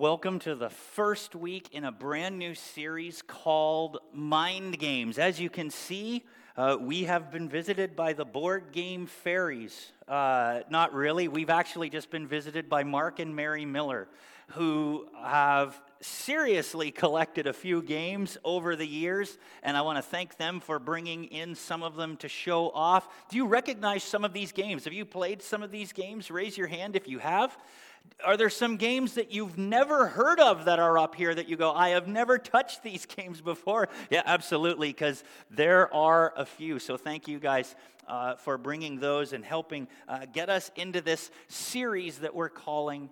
Welcome to the first week in a brand new series called Mind Games. As you can see, uh, we have been visited by the board game fairies. Uh, not really, we've actually just been visited by Mark and Mary Miller, who have seriously collected a few games over the years, and I want to thank them for bringing in some of them to show off. Do you recognize some of these games? Have you played some of these games? Raise your hand if you have. Are there some games that you've never heard of that are up here that you go, I have never touched these games before? Yeah, absolutely, because there are a few. So thank you guys uh, for bringing those and helping uh, get us into this series that we're calling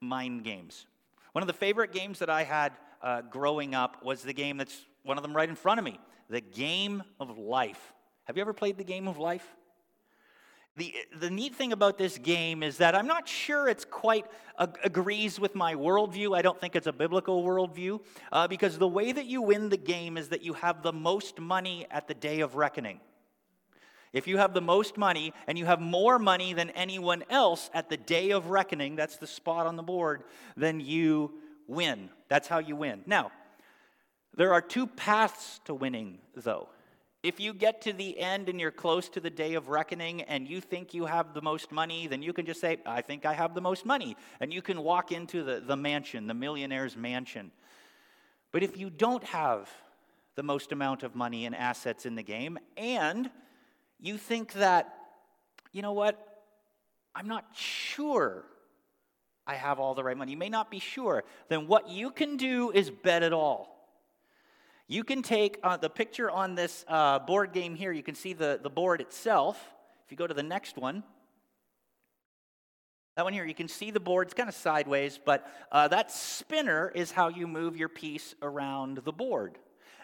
Mind Games. One of the favorite games that I had uh, growing up was the game that's one of them right in front of me the game of life. Have you ever played the game of life? The, the neat thing about this game is that I'm not sure it's quite agrees with my worldview. I don't think it's a biblical worldview uh, because the way that you win the game is that you have the most money at the day of reckoning. If you have the most money and you have more money than anyone else at the day of reckoning, that's the spot on the board, then you win. That's how you win. Now, there are two paths to winning, though. If you get to the end and you're close to the day of reckoning and you think you have the most money, then you can just say, I think I have the most money. And you can walk into the, the mansion, the millionaire's mansion. But if you don't have the most amount of money and assets in the game, and you think that, you know what, I'm not sure I have all the right money, you may not be sure, then what you can do is bet it all. You can take uh, the picture on this uh, board game here, you can see the, the board itself. If you go to the next one, that one here, you can see the board. It's kind of sideways, but uh, that spinner is how you move your piece around the board.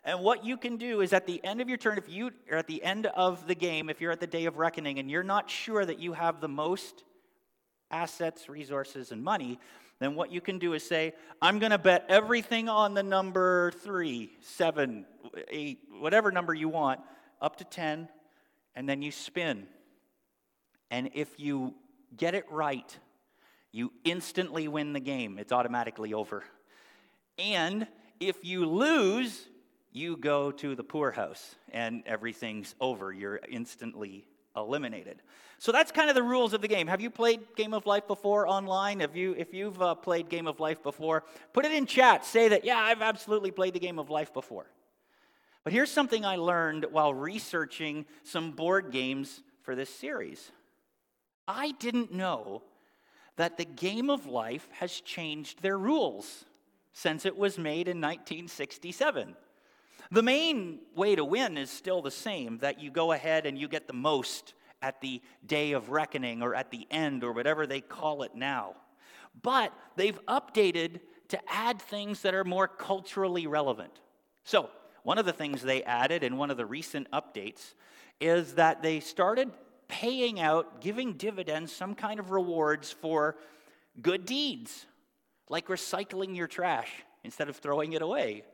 And what you can do is at the end of your turn, if you are at the end of the game, if you're at the day of reckoning and you're not sure that you have the most assets, resources, and money, then what you can do is say, I'm going to bet everything on the number three, seven, eight, whatever number you want, up to 10, and then you spin. And if you get it right, you instantly win the game. It's automatically over. And if you lose, you go to the poorhouse and everything's over. You're instantly eliminated. So that's kind of the rules of the game. Have you played Game of Life before online? Have you, if you've uh, played Game of Life before, put it in chat. Say that, yeah, I've absolutely played the Game of Life before. But here's something I learned while researching some board games for this series. I didn't know that the Game of Life has changed their rules since it was made in 1967. The main way to win is still the same that you go ahead and you get the most at the day of reckoning or at the end or whatever they call it now. But they've updated to add things that are more culturally relevant. So, one of the things they added in one of the recent updates is that they started paying out, giving dividends, some kind of rewards for good deeds, like recycling your trash instead of throwing it away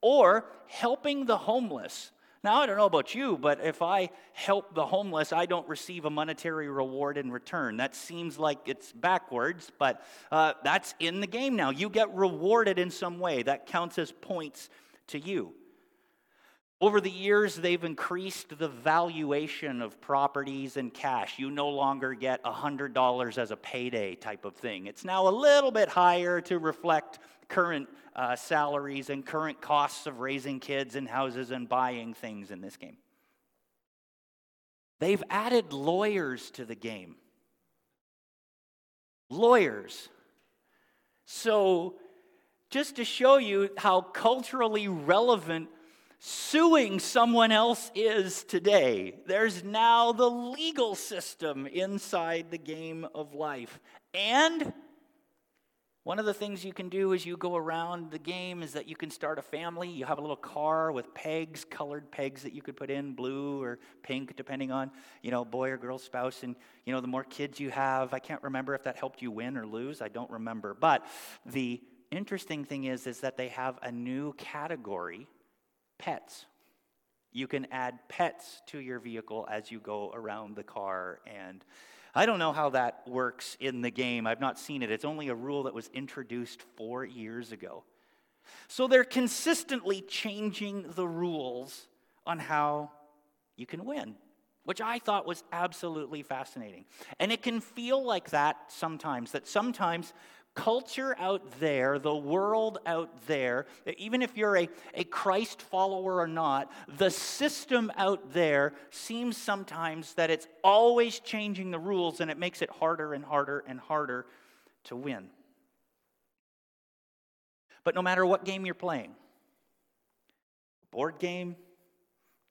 or helping the homeless. Now, I don't know about you, but if I help the homeless, I don't receive a monetary reward in return. That seems like it's backwards, but uh, that's in the game now. You get rewarded in some way, that counts as points to you. Over the years, they've increased the valuation of properties and cash. You no longer get $100 as a payday type of thing. It's now a little bit higher to reflect current uh, salaries and current costs of raising kids and houses and buying things in this game. They've added lawyers to the game. Lawyers. So, just to show you how culturally relevant suing someone else is today. There's now the legal system inside the game of life. And one of the things you can do as you go around the game is that you can start a family. You have a little car with pegs, colored pegs that you could put in, blue or pink, depending on, you know, boy or girl spouse. And, you know, the more kids you have, I can't remember if that helped you win or lose. I don't remember. But the interesting thing is, is that they have a new category pets. You can add pets to your vehicle as you go around the car. And I don't know how that works in the game. I've not seen it. It's only a rule that was introduced four years ago. So they're consistently changing the rules on how you can win, which I thought was absolutely fascinating. And it can feel like that sometimes, that sometimes culture out there, the world out there, even if you're a, a Christ follower or not, the system out there seems sometimes that it's always changing the rules and it makes it harder and harder and harder to win. But no matter what game you're playing board game,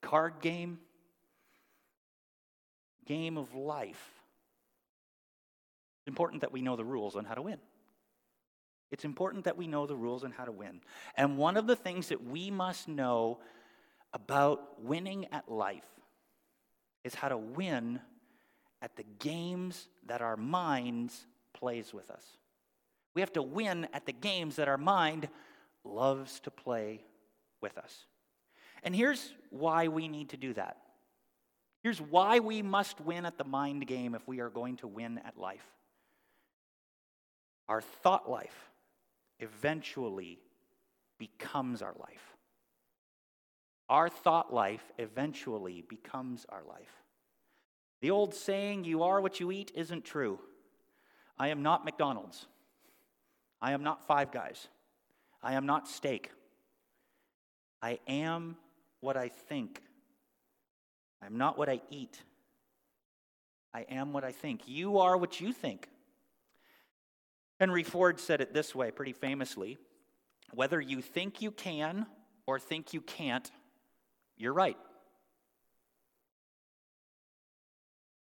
card game, game of life it's important that we know the rules on how to win. It's important that we know the rules and how to win. And one of the things that we must know about winning at life is how to win at the games that our minds plays with us. We have to win at the games that our mind loves to play with us. And here's why we need to do that. Here's why we must win at the mind game if we are going to win at life. Our thought life eventually becomes our life. Our thought life eventually becomes our life. The old saying, you are what you eat, isn't true. I am not McDonald's. I am not Five Guys. I am not steak. I am what I think. I'm not what I eat. I am what I think. You are what you think. Henry Ford said it this way pretty famously whether you think you can or think you can't, you're right.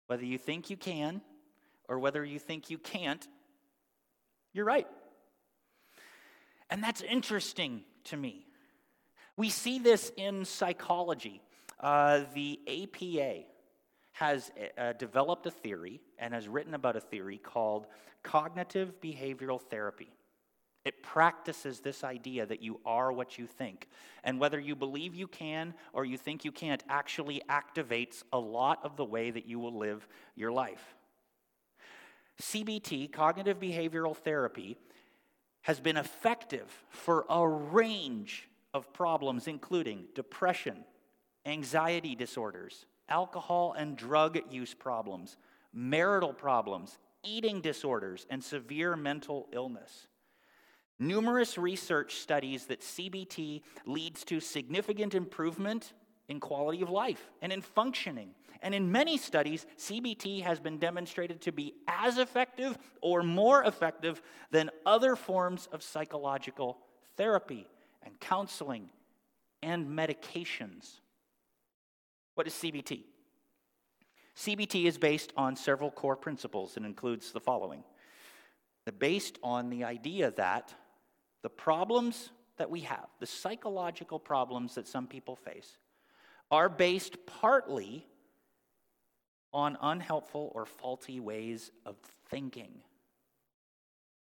Whether you think you can or whether you think you can't, you're right. And that's interesting to me. We see this in psychology. Uh, the APA has uh, developed a theory and has written about a theory called cognitive behavioral therapy. It practices this idea that you are what you think. And whether you believe you can or you think you can't actually activates a lot of the way that you will live your life. CBT, cognitive behavioral therapy, has been effective for a range of problems, including depression, anxiety disorders, alcohol and drug use problems, marital problems, eating disorders, and severe mental illness. Numerous research studies that CBT leads to significant improvement in quality of life and in functioning. And in many studies, CBT has been demonstrated to be as effective or more effective than other forms of psychological therapy and counseling and medications. What is CBT? CBT is based on several core principles and includes the following. They're based on the idea that the problems that we have, the psychological problems that some people face, are based partly on unhelpful or faulty ways of thinking.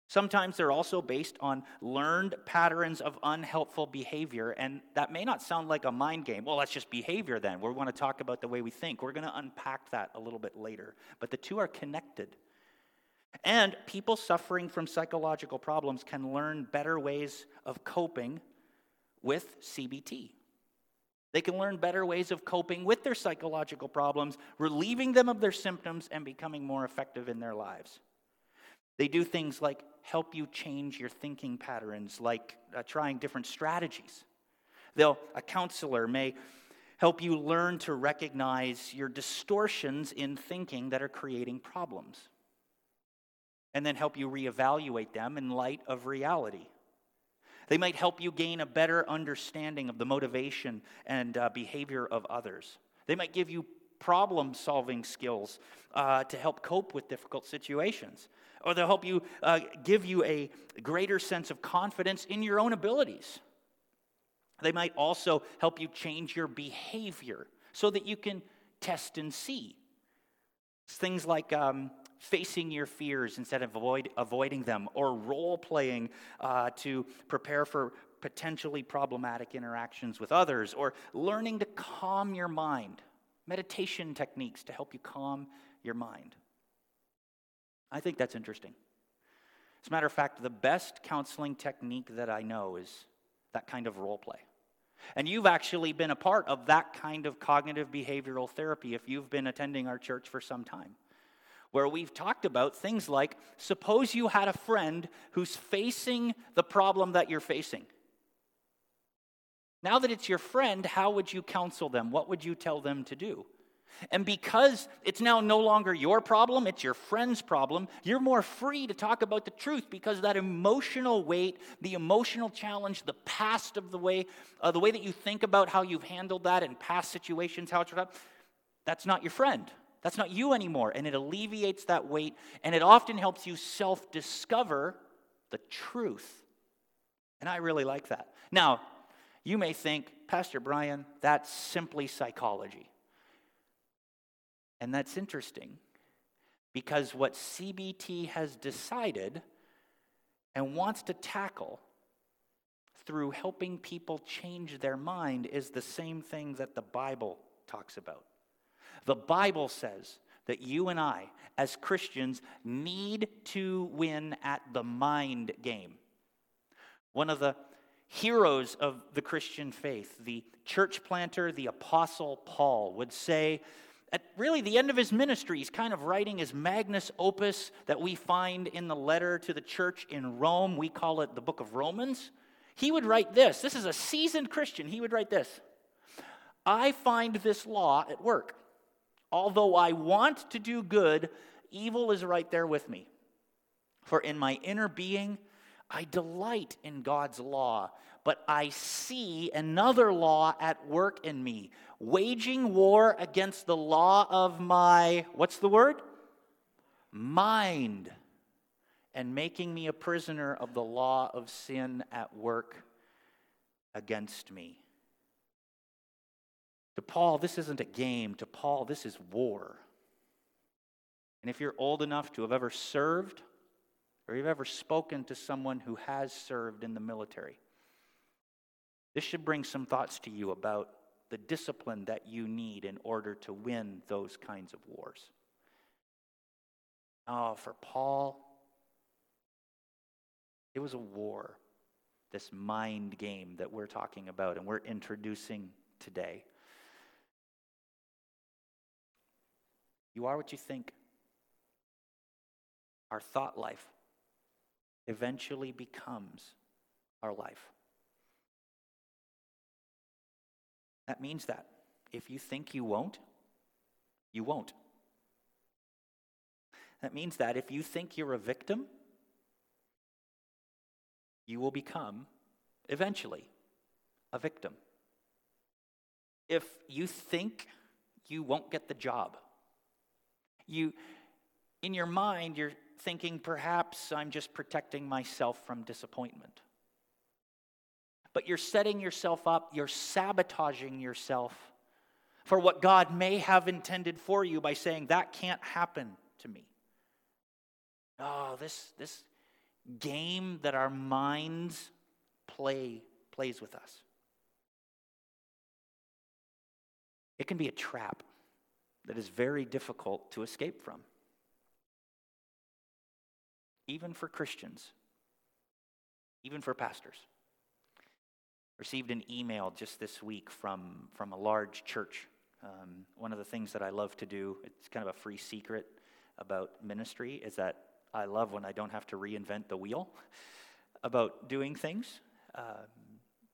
Sometimes they're also based on learned patterns of unhelpful behavior, and that may not sound like a mind game. Well, that's just behavior then. We want to talk about the way we think. We're going to unpack that a little bit later. But the two are connected. And people suffering from psychological problems can learn better ways of coping with CBT. They can learn better ways of coping with their psychological problems, relieving them of their symptoms, and becoming more effective in their lives. They do things like help you change your thinking patterns, like uh, trying different strategies. They'll, a counselor may help you learn to recognize your distortions in thinking that are creating problems, and then help you reevaluate them in light of reality. They might help you gain a better understanding of the motivation and uh, behavior of others. They might give you problem solving skills uh, to help cope with difficult situations or they'll help you uh, give you a greater sense of confidence in your own abilities. They might also help you change your behavior so that you can test and see. It's things like um, facing your fears instead of avoid, avoiding them, or role playing uh, to prepare for potentially problematic interactions with others, or learning to calm your mind, meditation techniques to help you calm your mind. I think that's interesting. As a matter of fact, the best counseling technique that I know is that kind of role play. And you've actually been a part of that kind of cognitive behavioral therapy if you've been attending our church for some time, where we've talked about things like suppose you had a friend who's facing the problem that you're facing. Now that it's your friend, how would you counsel them? What would you tell them to do? And because it's now no longer your problem, it's your friend's problem, you're more free to talk about the truth because that emotional weight, the emotional challenge, the past of the way, uh, the way that you think about how you've handled that in past situations, how it's that's not your friend. That's not you anymore. And it alleviates that weight and it often helps you self discover the truth. And I really like that. Now, you may think, Pastor Brian, that's simply psychology. And that's interesting because what CBT has decided and wants to tackle through helping people change their mind is the same thing that the Bible talks about. The Bible says that you and I, as Christians, need to win at the mind game. One of the heroes of the Christian faith, the church planter, the apostle Paul, would say at really the end of his ministry, he's kind of writing his magnus opus that we find in the letter to the church in Rome. We call it the book of Romans. He would write this. This is a seasoned Christian. He would write this I find this law at work. Although I want to do good, evil is right there with me. For in my inner being, I delight in God's law, but I see another law at work in me, waging war against the law of my, what's the word? Mind, and making me a prisoner of the law of sin at work against me. To Paul, this isn't a game. To Paul, this is war. And if you're old enough to have ever served, or you've ever spoken to someone who has served in the military, this should bring some thoughts to you about the discipline that you need in order to win those kinds of wars. Oh, for Paul, it was a war, this mind game that we're talking about and we're introducing today. You are what you think. Our thought life eventually becomes our life. That means that if you think you won't, you won't. That means that if you think you're a victim, you will become eventually a victim. If you think you won't get the job, you in your mind you're thinking perhaps I'm just protecting myself from disappointment but you're setting yourself up, you're sabotaging yourself for what God may have intended for you by saying, That can't happen to me. Oh, this, this game that our minds play plays with us. It can be a trap that is very difficult to escape from, even for Christians, even for pastors. Received an email just this week from, from a large church. Um, one of the things that I love to do, it's kind of a free secret about ministry, is that I love when I don't have to reinvent the wheel about doing things. Um,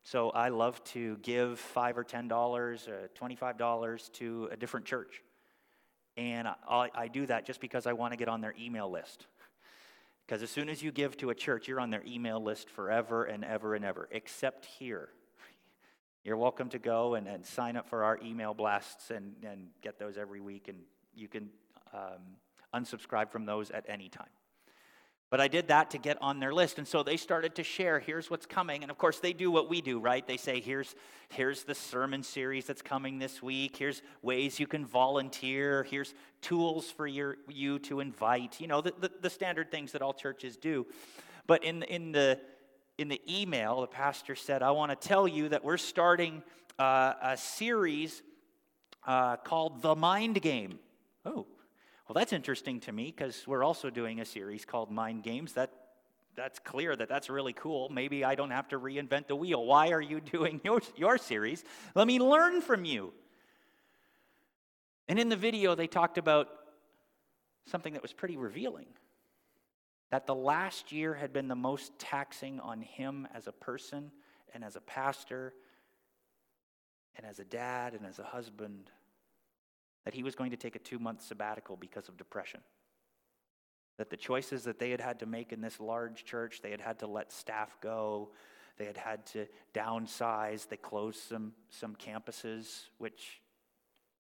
so I love to give five or ten dollars, uh, twenty-five dollars to a different church, and I, I do that just because I want to get on their email list. Because as soon as you give to a church, you're on their email list forever and ever and ever, except here. You're welcome to go and, and sign up for our email blasts and, and get those every week, and you can um, unsubscribe from those at any time. But I did that to get on their list. And so they started to share, here's what's coming. And of course, they do what we do, right? They say, here's, here's the sermon series that's coming this week. Here's ways you can volunteer. Here's tools for your, you to invite. You know, the, the, the standard things that all churches do. But in, in, the, in the email, the pastor said, I want to tell you that we're starting uh, a series uh, called The Mind Game. Oh, Well, that's interesting to me because we're also doing a series called Mind Games. That, that's clear that that's really cool. Maybe I don't have to reinvent the wheel. Why are you doing your, your series? Let me learn from you. And in the video, they talked about something that was pretty revealing that the last year had been the most taxing on him as a person and as a pastor and as a dad and as a husband that he was going to take a two month sabbatical because of depression. That the choices that they had had to make in this large church, they had had to let staff go, they had had to downsize, they closed some, some campuses, which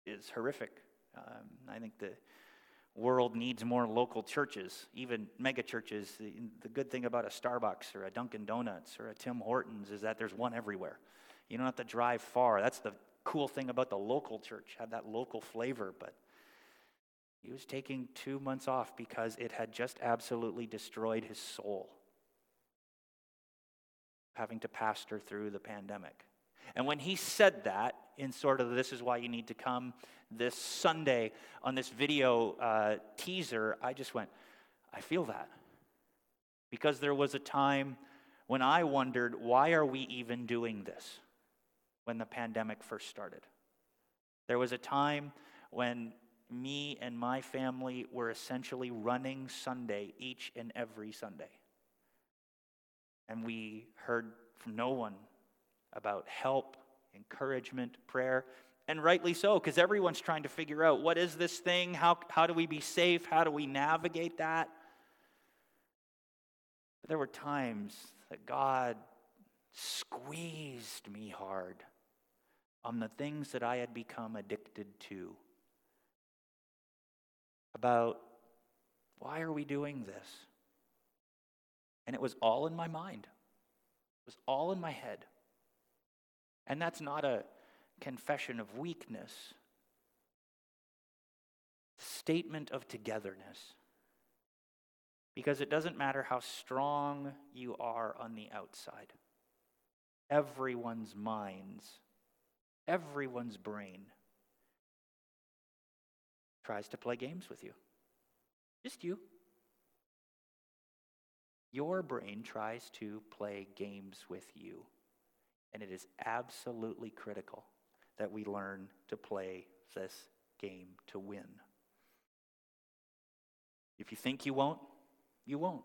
is horrific. Um, I think the world needs more local churches, even mega churches. The, the, good thing about a Starbucks or a Dunkin' Donuts or a Tim Hortons is that there's one everywhere. You don't have to drive far. That's the cool thing about the local church, had that local flavor, but he was taking two months off because it had just absolutely destroyed his soul, having to pastor through the pandemic. And when he said that, in sort of this is why you need to come this Sunday on this video uh, teaser, I just went, I feel that. Because there was a time when I wondered, why are we even doing this? When the pandemic first started. There was a time when me and my family were essentially running Sunday each and every Sunday. And we heard from no one about help, encouragement, prayer, and rightly so, because everyone's trying to figure out what is this thing? How, how do we be safe? How do we navigate that? But there were times that God squeezed me hard on the things that I had become addicted to. About why are we doing this? And it was all in my mind, it was all in my head. And that's not a confession of weakness, statement of togetherness. Because it doesn't matter how strong you are on the outside, everyone's minds everyone's brain tries to play games with you. Just you. Your brain tries to play games with you. And it is absolutely critical that we learn to play this game to win. If you think you won't, you won't.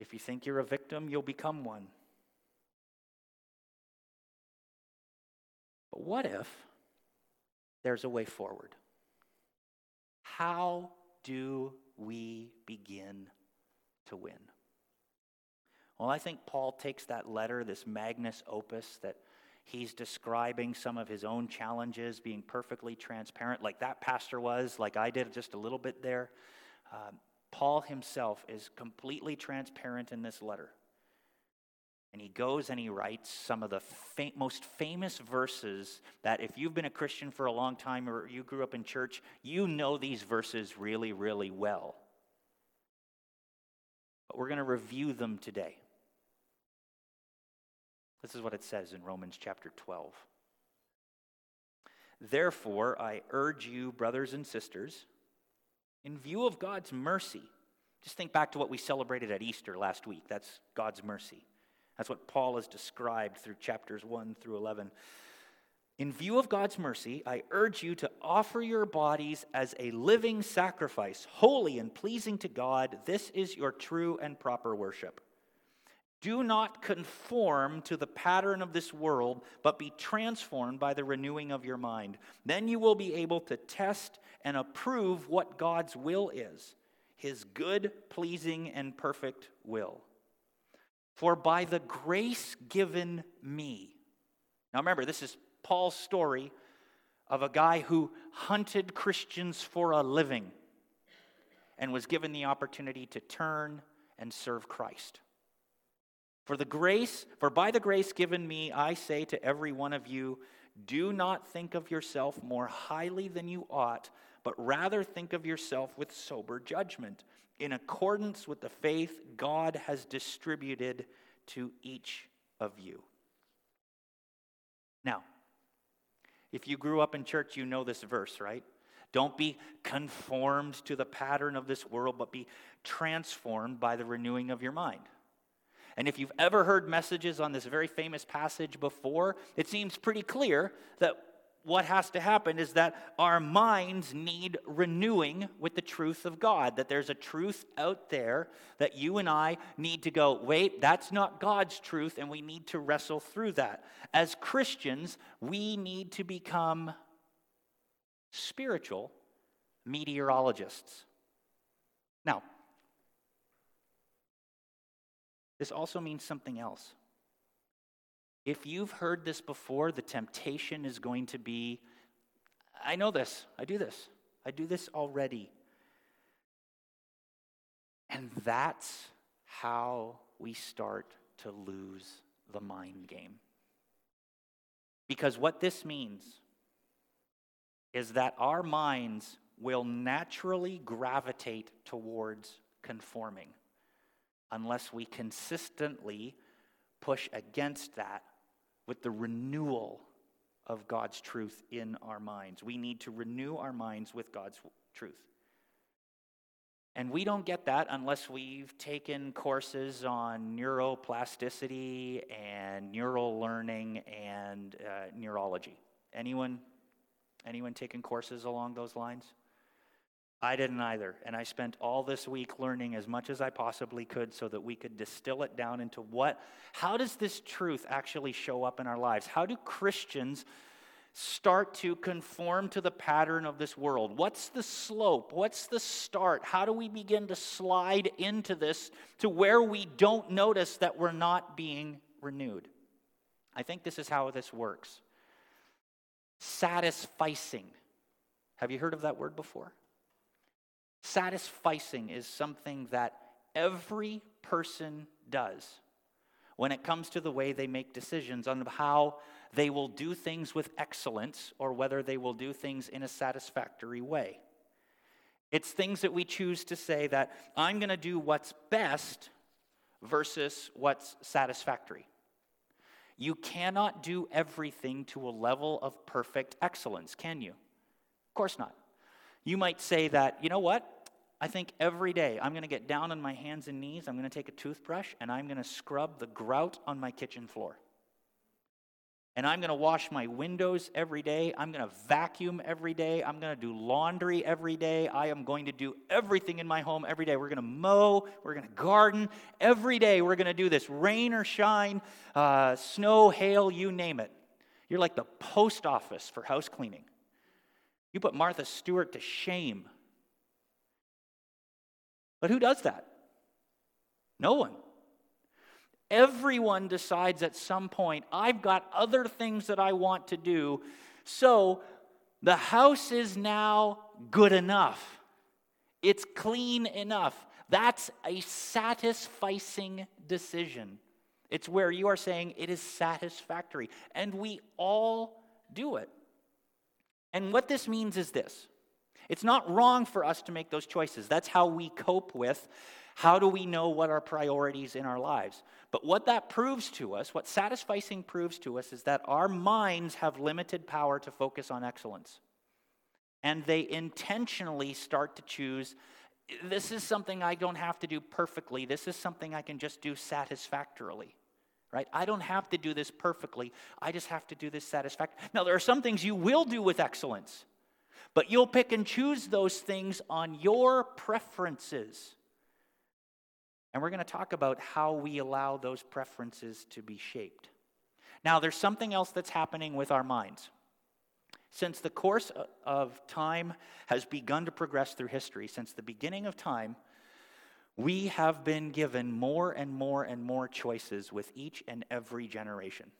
If you think you're a victim, you'll become one. But what if there's a way forward? How do we begin to win? Well, I think Paul takes that letter, this magnus opus, that he's describing some of his own challenges, being perfectly transparent, like that pastor was, like I did just a little bit there. Um, Paul himself is completely transparent in this letter. And he goes and he writes some of the fam- most famous verses that, if you've been a Christian for a long time or you grew up in church, you know these verses really, really well. But we're going to review them today. This is what it says in Romans chapter 12. Therefore, I urge you, brothers and sisters, in view of God's mercy, just think back to what we celebrated at Easter last week. That's God's mercy. That's what Paul has described through chapters 1 through 11. In view of God's mercy, I urge you to offer your bodies as a living sacrifice, holy and pleasing to God. This is your true and proper worship. Do not conform to the pattern of this world, but be transformed by the renewing of your mind. Then you will be able to test and approve what God's will is his good, pleasing, and perfect will. For by the grace given me. Now remember, this is Paul's story of a guy who hunted Christians for a living and was given the opportunity to turn and serve Christ. For the grace, for by the grace given me, I say to every one of you, do not think of yourself more highly than you ought, but rather think of yourself with sober judgment in accordance with the faith God has distributed to each of you. Now, if you grew up in church, you know this verse, right? Don't be conformed to the pattern of this world, but be transformed by the renewing of your mind. And if you've ever heard messages on this very famous passage before, it seems pretty clear that what has to happen is that our minds need renewing with the truth of God. That there's a truth out there that you and I need to go, wait, that's not God's truth, and we need to wrestle through that. As Christians, we need to become spiritual meteorologists. Now, this also means something else. If you've heard this before, the temptation is going to be I know this, I do this, I do this already. And that's how we start to lose the mind game. Because what this means is that our minds will naturally gravitate towards conforming unless we consistently push against that with the renewal of God's truth in our minds. We need to renew our minds with God's truth. And we don't get that unless we've taken courses on neuroplasticity and neural learning and uh, neurology. Anyone, anyone taken courses along those lines? I didn't either. And I spent all this week learning as much as I possibly could so that we could distill it down into what, how does this truth actually show up in our lives? How do Christians start to conform to the pattern of this world? What's the slope? What's the start? How do we begin to slide into this to where we don't notice that we're not being renewed? I think this is how this works. Satisficing. Have you heard of that word before? Satisficing is something that every person does when it comes to the way they make decisions on how they will do things with excellence or whether they will do things in a satisfactory way. It's things that we choose to say that I'm going to do what's best versus what's satisfactory. You cannot do everything to a level of perfect excellence, can you? Of course not. You might say that, you know what? I think every day I'm going to get down on my hands and knees, I'm going to take a toothbrush, and I'm going to scrub the grout on my kitchen floor. And I'm going to wash my windows every day. I'm going to vacuum every day. I'm going to do laundry every day. I am going to do everything in my home every day. We're going to mow. We're going to garden. Every day we're going to do this, rain or shine, uh, snow, hail, you name it. You're like the post office for house cleaning. You put Martha Stewart to shame but who does that? No one. Everyone decides at some point, I've got other things that I want to do, so the house is now good enough. It's clean enough. That's a satisficing decision. It's where you are saying it is satisfactory. And we all do it. And what this means is this it's not wrong for us to make those choices. That's how we cope with how do we know what our priorities in our lives. But what that proves to us, what satisficing proves to us, is that our minds have limited power to focus on excellence. And they intentionally start to choose this is something I don't have to do perfectly. This is something I can just do satisfactorily. Right? I don't have to do this perfectly. I just have to do this satisfactorily. Now, there are some things you will do with excellence. But you'll pick and choose those things on your preferences. And we're going to talk about how we allow those preferences to be shaped. Now, there's something else that's happening with our minds. Since the course of time has begun to progress through history, since the beginning of time, we have been given more and more and more choices with each and every generation.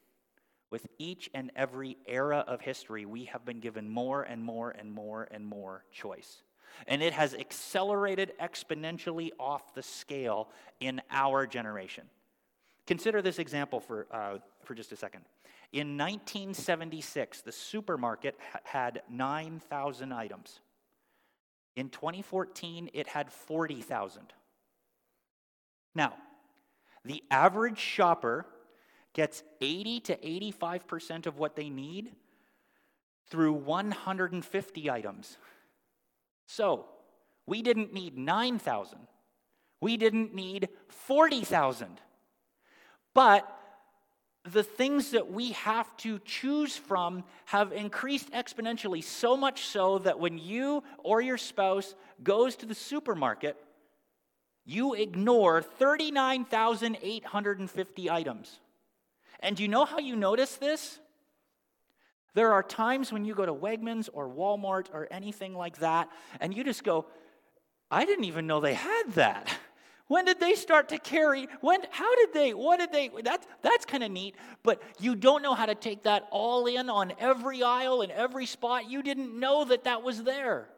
With each and every era of history, we have been given more and more and more and more choice. And it has accelerated exponentially off the scale in our generation. Consider this example for, uh, for just a second. In 1976, the supermarket had 9,000 items. In 2014, it had 40,000. Now, the average shopper gets 80 to 85% of what they need through 150 items. So, we didn't need 9,000. We didn't need 40,000. But the things that we have to choose from have increased exponentially, so much so that when you or your spouse goes to the supermarket, you ignore 39,850 items. And do you know how you notice this? There are times when you go to Wegmans or Walmart or anything like that, and you just go, I didn't even know they had that. When did they start to carry? When? How did they? What did they? That's that's kind of neat. But you don't know how to take that all in on every aisle and every spot. You didn't know that that was there,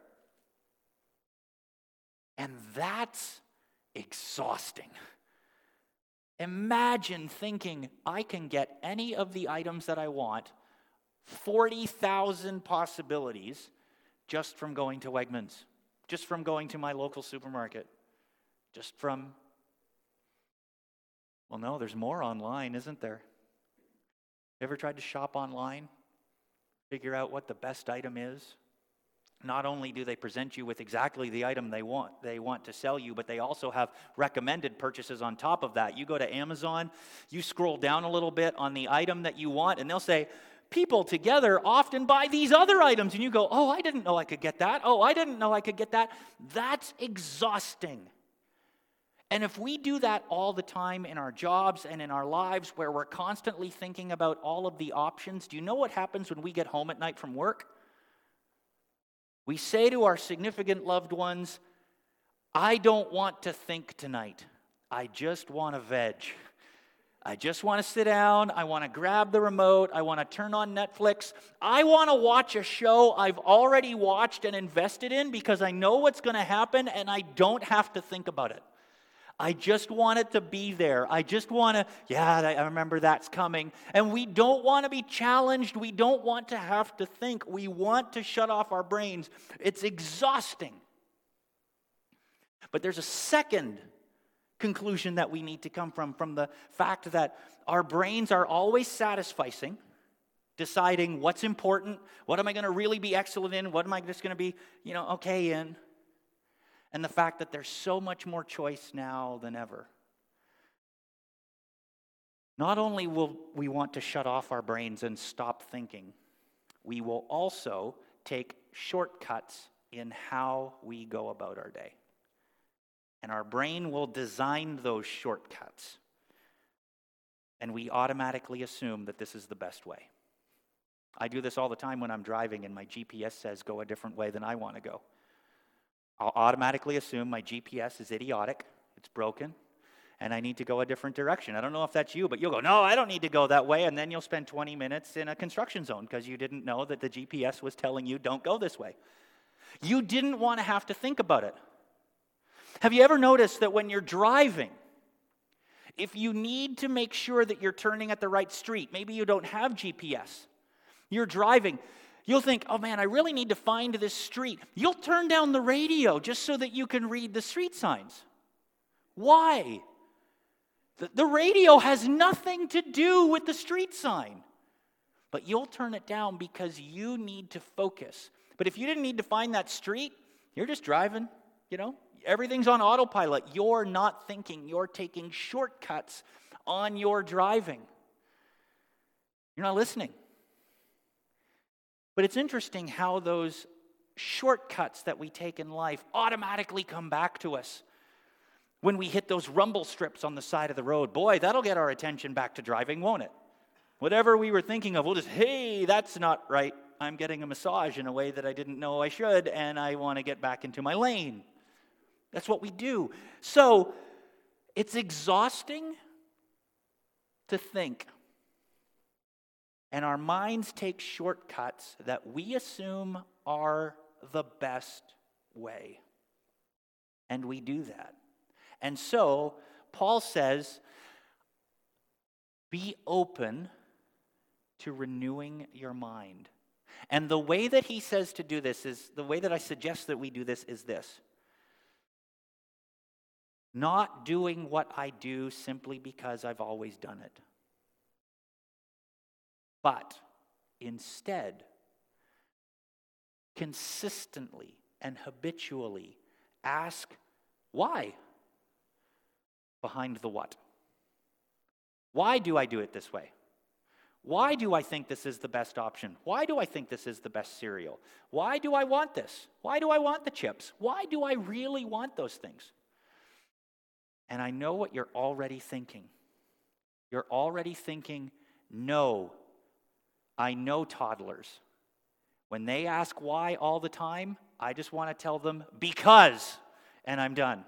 and that's exhausting. Imagine thinking I can get any of the items that I want, forty thousand possibilities, just from going to Wegmans, just from going to my local supermarket. Just from, well, no, there's more online, isn't there? Ever tried to shop online? Figure out what the best item is? Not only do they present you with exactly the item they want, they want to sell you, but they also have recommended purchases on top of that. You go to Amazon, you scroll down a little bit on the item that you want, and they'll say, people together often buy these other items. And you go, oh, I didn't know I could get that. Oh, I didn't know I could get that. That's exhausting. And if we do that all the time in our jobs and in our lives where we're constantly thinking about all of the options, do you know what happens when we get home at night from work? We say to our significant loved ones, I don't want to think tonight. I just want to veg. I just want to sit down. I want to grab the remote. I want to turn on Netflix. I want to watch a show I've already watched and invested in because I know what's going to happen and I don't have to think about it. I just want it to be there. I just want to, yeah, I remember that's coming. And we don't want to be challenged. We don't want to have to think. We want to shut off our brains. It's exhausting. But there's a second conclusion that we need to come from from the fact that our brains are always satisficing deciding what's important what am i going to really be excellent in what am i just going to be you know okay in and the fact that there's so much more choice now than ever. Not only will we want to shut off our brains and stop thinking, we will also take shortcuts in how we go about our day. And our brain will design those shortcuts. And we automatically assume that this is the best way. I do this all the time when I'm driving and my GPS says go a different way than I want to go. I'll automatically assume my GPS is idiotic, it's broken, and I need to go a different direction. I don't know if that's you, but you'll go, No, I don't need to go that way. And then you'll spend 20 minutes in a construction zone because you didn't know that the GPS was telling you, Don't go this way. You didn't want to have to think about it. Have you ever noticed that when you're driving, if you need to make sure that you're turning at the right street, maybe you don't have GPS, you're driving, You'll think, oh man, I really need to find this street. You'll turn down the radio just so that you can read the street signs. Why? The, the radio has nothing to do with the street sign. But you'll turn it down because you need to focus. But if you didn't need to find that street, you're just driving, you know, everything's on autopilot. You're not thinking, you're taking shortcuts on your driving. You're not listening. But it's interesting how those shortcuts that we take in life automatically come back to us. When we hit those rumble strips on the side of the road, boy, that'll get our attention back to driving, won't it? Whatever we were thinking of, we'll just, hey, that's not right. I'm getting a massage in a way that I didn't know I should, and I want to get back into my lane. That's what we do. So it's exhausting to think and our minds take shortcuts that we assume are the best way. And we do that. And so, Paul says, be open to renewing your mind. And the way that he says to do this is the way that I suggest that we do this is this not doing what I do simply because I've always done it but instead, consistently and habitually ask why behind the what. Why do I do it this way? Why do I think this is the best option? Why do I think this is the best cereal? Why do I want this? Why do I want the chips? Why do I really want those things? And I know what you're already thinking. You're already thinking, no, I know toddlers. When they ask why all the time, I just want to tell them, because, and I'm done.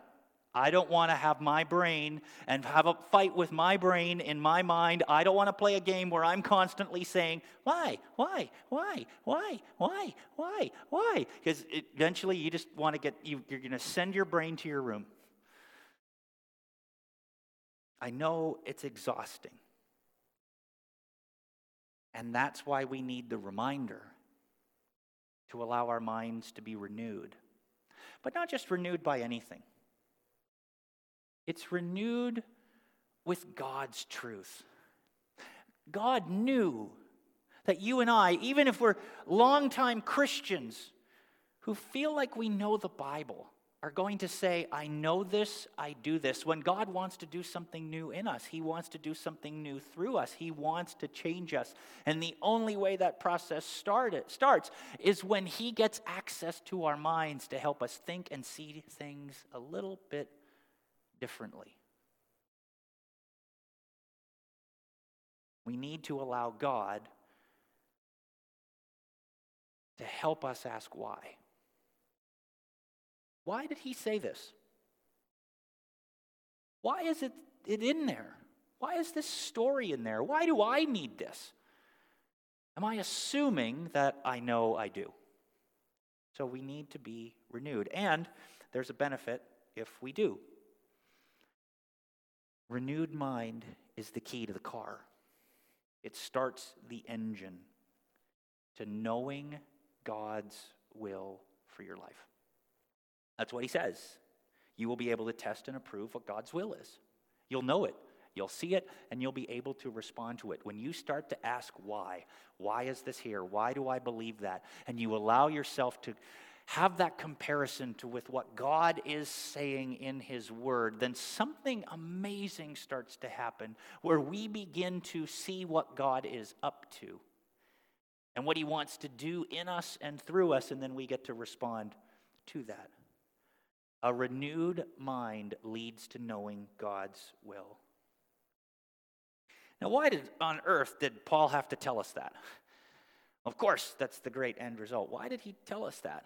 I don't want to have my brain and have a fight with my brain in my mind. I don't want to play a game where I'm constantly saying, why, why, why, why, why, why, why? Because eventually you just want to get, you, you're going to send your brain to your room. I know it's exhausting. And that's why we need the reminder to allow our minds to be renewed. But not just renewed by anything it's renewed with God's truth. God knew that you and I, even if we're longtime Christians who feel like we know the Bible, are going to say, I know this, I do this. When God wants to do something new in us, He wants to do something new through us, He wants to change us. And the only way that process started, starts is when He gets access to our minds to help us think and see things a little bit differently. We need to allow God to help us ask why. Why did he say this? Why is it, it in there? Why is this story in there? Why do I need this? Am I assuming that I know I do? So we need to be renewed. And there's a benefit if we do. Renewed mind is the key to the car. It starts the engine to knowing God's will for your life. That's what he says. You will be able to test and approve what God's will is. You'll know it, you'll see it, and you'll be able to respond to it. When you start to ask why, why is this here? Why do I believe that? And you allow yourself to have that comparison to with what God is saying in his word, then something amazing starts to happen where we begin to see what God is up to and what he wants to do in us and through us and then we get to respond to that. A renewed mind leads to knowing God's will. Now, why did on earth did Paul have to tell us that? Of course, that's the great end result. Why did he tell us that?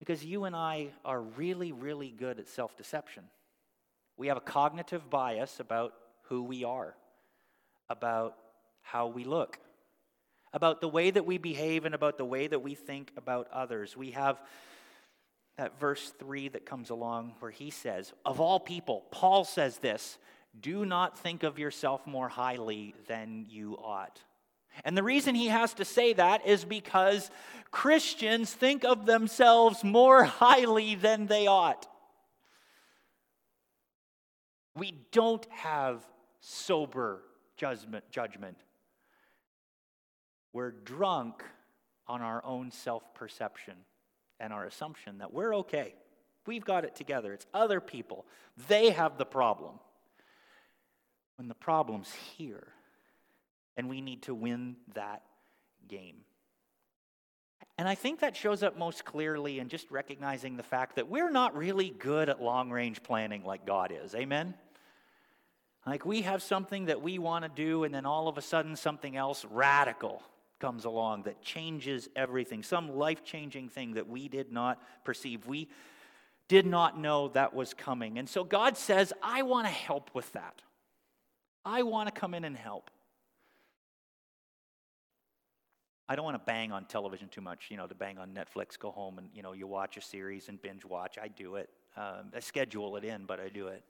Because you and I are really, really good at self deception. We have a cognitive bias about who we are, about how we look, about the way that we behave, and about the way that we think about others. We have that verse 3 that comes along where he says, Of all people, Paul says this do not think of yourself more highly than you ought. And the reason he has to say that is because Christians think of themselves more highly than they ought. We don't have sober judgment. judgment. We're drunk on our own self perception and our assumption that we're okay. We've got it together. It's other people. They have the problem. When the problem's here. And we need to win that game. And I think that shows up most clearly in just recognizing the fact that we're not really good at long range planning like God is. Amen? Like we have something that we want to do, and then all of a sudden something else radical comes along that changes everything, some life changing thing that we did not perceive. We did not know that was coming. And so God says, I want to help with that. I want to come in and help. I don't want to bang on television too much, you know, to bang on Netflix, go home and, you know, you watch a series and binge watch. I do it. Um, I schedule it in, but I do it.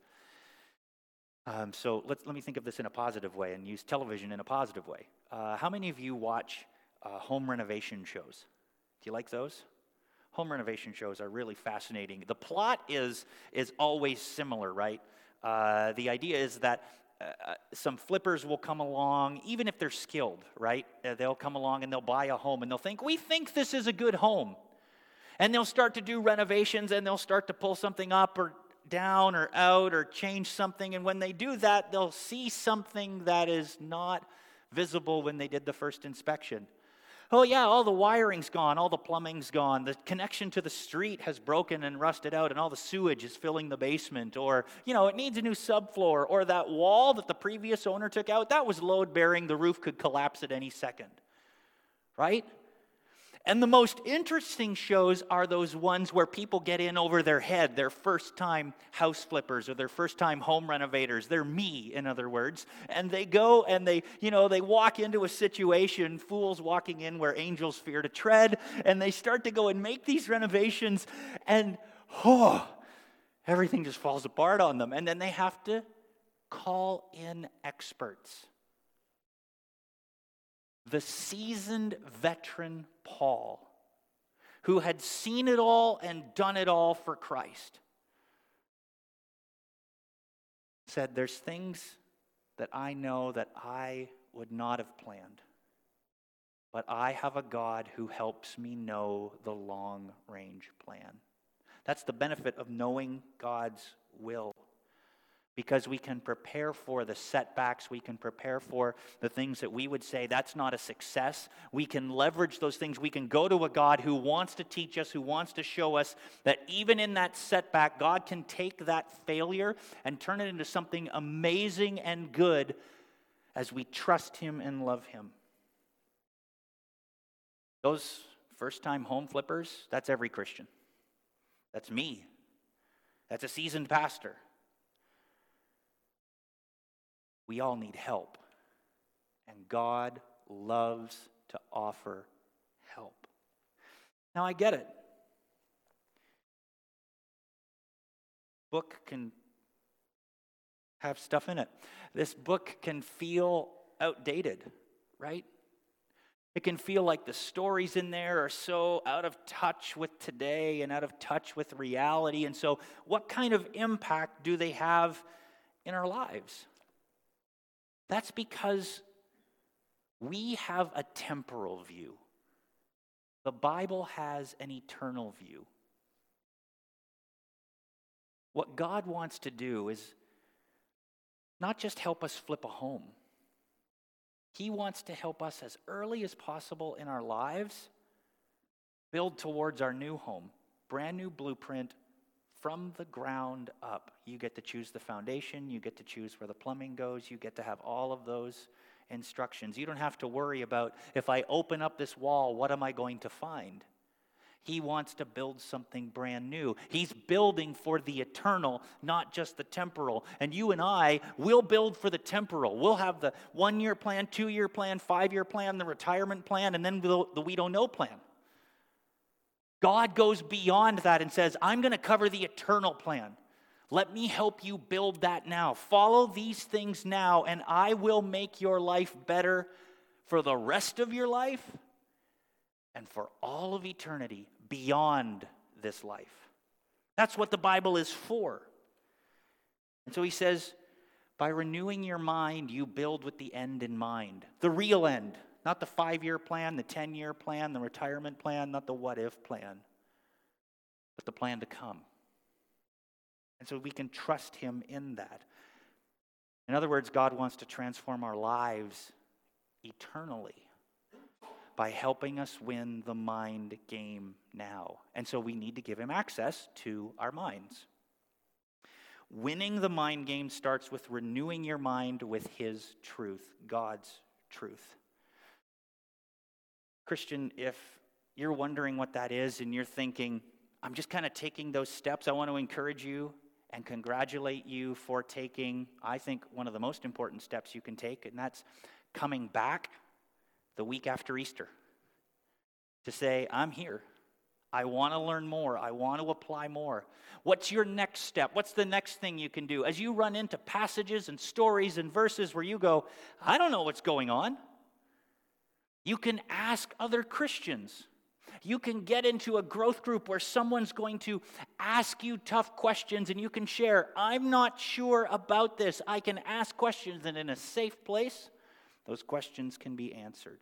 Um, so let's, let me think of this in a positive way and use television in a positive way. Uh, how many of you watch uh, home renovation shows? Do you like those? Home renovation shows are really fascinating. The plot is, is always similar, right? Uh, the idea is that uh, some flippers will come along, even if they're skilled, right? Uh, they'll come along and they'll buy a home and they'll think, we think this is a good home. And they'll start to do renovations and they'll start to pull something up or down or out or change something. And when they do that, they'll see something that is not visible when they did the first inspection. Oh, yeah, all the wiring's gone, all the plumbing's gone, the connection to the street has broken and rusted out, and all the sewage is filling the basement. Or, you know, it needs a new subfloor. Or that wall that the previous owner took out, that was load bearing, the roof could collapse at any second. Right? And the most interesting shows are those ones where people get in over their head. They're first time house flippers or they're first time home renovators. They're me, in other words. And they go and they, you know, they walk into a situation, fools walking in where angels fear to tread, and they start to go and make these renovations, and oh, everything just falls apart on them. And then they have to call in experts the seasoned veteran Paul, who had seen it all and done it all for Christ, said, There's things that I know that I would not have planned, but I have a God who helps me know the long range plan. That's the benefit of knowing God's will because we can prepare for the setbacks. We can prepare for the things that we would say that's not a success. We can leverage those things. We can go to a God who wants to teach us, who wants to show us that even in that setback, God can take that failure and turn it into something amazing and good as we trust Him and love Him. Those first time home flippers, that's every Christian. That's me. That's a seasoned pastor. We all need help. And God loves to offer help. Now, I get it. Book can have stuff in it. This book can feel outdated, right? It can feel like the stories in there are so out of touch with today and out of touch with reality. And so, what kind of impact do they have in our lives? That's because we have a temporal view. The Bible has an eternal view. What God wants to do is not just help us flip a home, He wants to help us as early as possible in our lives build towards our new home, brand new blueprint from the ground up. You get to choose the foundation, you get to choose where the plumbing goes, you get to have all of those instructions. You don't have to worry about if I open up this wall, what am I going to find? He wants to build something brand new. He's building for the eternal, not just the temporal. And you and I will build for the temporal. We'll have the one year plan, two year plan, five year plan, the retirement plan, and then the we don't know plan. God goes beyond that and says, I'm going to cover the eternal plan. Let me help you build that now. Follow these things now, and I will make your life better for the rest of your life and for all of eternity beyond this life. That's what the Bible is for. And so he says, by renewing your mind, you build with the end in mind, the real end. Not the five year plan, the 10 year plan, the retirement plan, not the what if plan, but the plan to come. And so we can trust Him in that. In other words, God wants to transform our lives eternally by helping us win the mind game now. And so we need to give Him access to our minds. Winning the mind game starts with renewing your mind with His truth, God's truth. Christian, if you're wondering what that is and you're thinking, I'm just kind of taking those steps, I want to encourage you and congratulate you for taking, I think, one of the most important steps you can take, and that's coming back the week after Easter to say, I'm here. I want to learn more. I want to apply more. What's your next step? What's the next thing you can do? As you run into passages and stories and verses where you go, I don't know what's going on. You can ask other Christians. You can get into a growth group where someone's going to ask you tough questions and you can share, I'm not sure about this. I can ask questions, and in a safe place, those questions can be answered.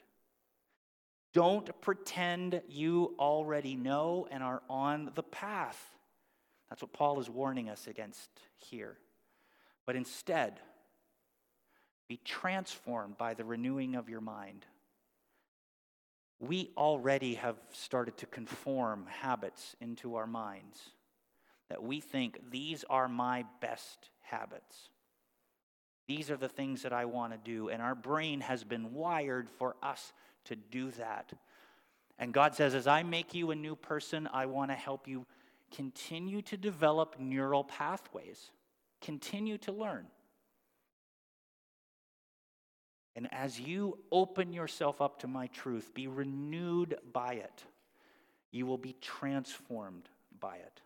Don't pretend you already know and are on the path. That's what Paul is warning us against here. But instead, be transformed by the renewing of your mind. We already have started to conform habits into our minds that we think these are my best habits. These are the things that I want to do. And our brain has been wired for us to do that. And God says, as I make you a new person, I want to help you continue to develop neural pathways, continue to learn. And as you open yourself up to my truth, be renewed by it, you will be transformed by it.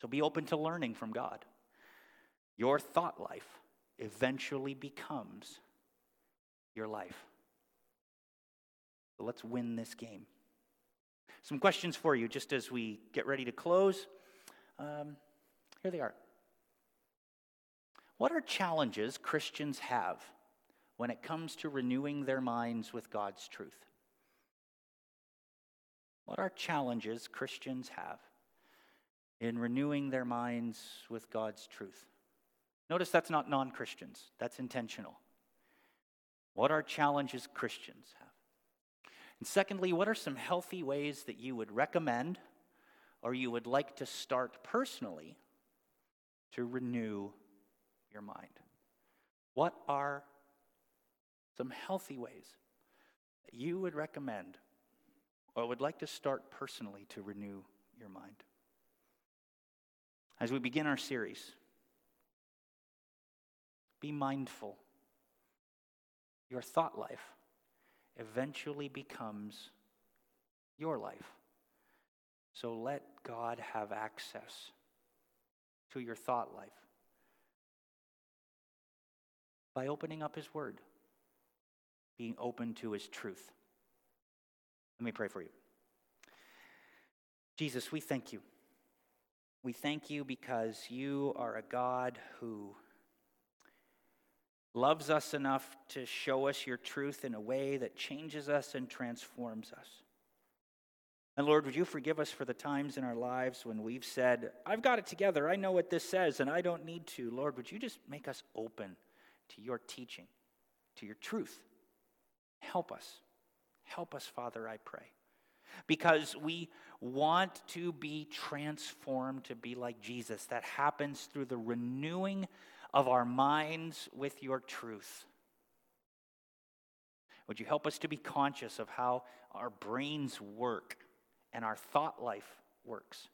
So be open to learning from God. Your thought life eventually becomes your life. So let's win this game. Some questions for you just as we get ready to close. Um, here they are. What are challenges Christians have when it comes to renewing their minds with God's truth? What are challenges Christians have in renewing their minds with God's truth? Notice that's not non Christians, that's intentional. What are challenges Christians have? And secondly, what are some healthy ways that you would recommend or you would like to start personally to renew your mind? What are some healthy ways that you would recommend or would like to start personally to renew your mind? As we begin our series, be mindful. Your thought life eventually becomes your life. So let God have access to your thought life by opening up His Word, being open to His truth. Let me pray for you. Jesus, we thank you. We thank you because you are a God who loves us enough to show us your truth in a way that changes us and transforms us. And Lord, would you forgive us for the times in our lives when we've said, I've got it together, I know what this says, and I don't need to. Lord, would you just make us open to your teaching, to your truth? Help us. Help us, Father, I pray. Because we want to be transformed to be like Jesus. That happens through the renewing of our minds with your truth. Would you help us to be conscious of how our brains work and our thought life works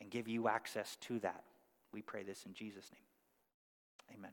and give you access to that? We pray this in Jesus' name. Amen.